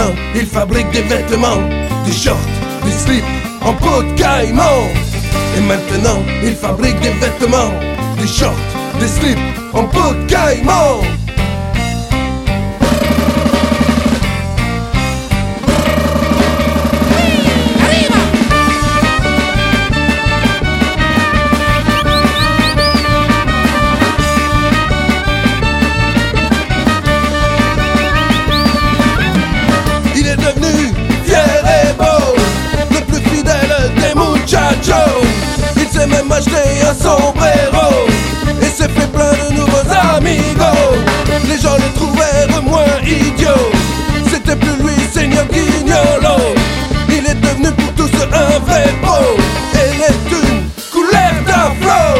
maintenant, il fabrique des vêtements, des shorts, des slips en peau de caïman. Et maintenant, il fabrique des vêtements, des shorts, des slips en peau de caïman. C'était plus lui, Seigneur Guignolo. Il est devenu pour tous un vrai beau. Et est une couleur d'un flow.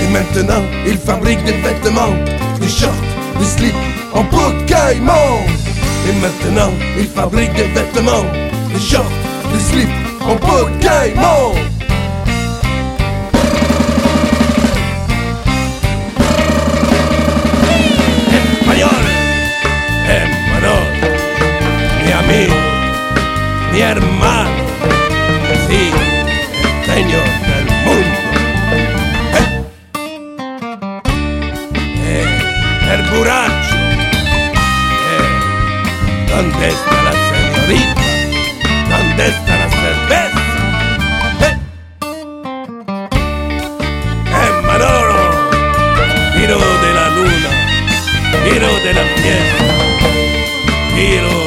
Et maintenant, il fabrique des vêtements, des shorts, des slips en peau caïman. Et maintenant, il fabrique des vêtements, des shorts, des slips de caïman. Español, Español, mi amigo, mi hermano, sí, el señor del mundo. Eh, el buracho. Eh, ¿Dónde está la señorita? ¿Dónde está giro de la fiesta, giro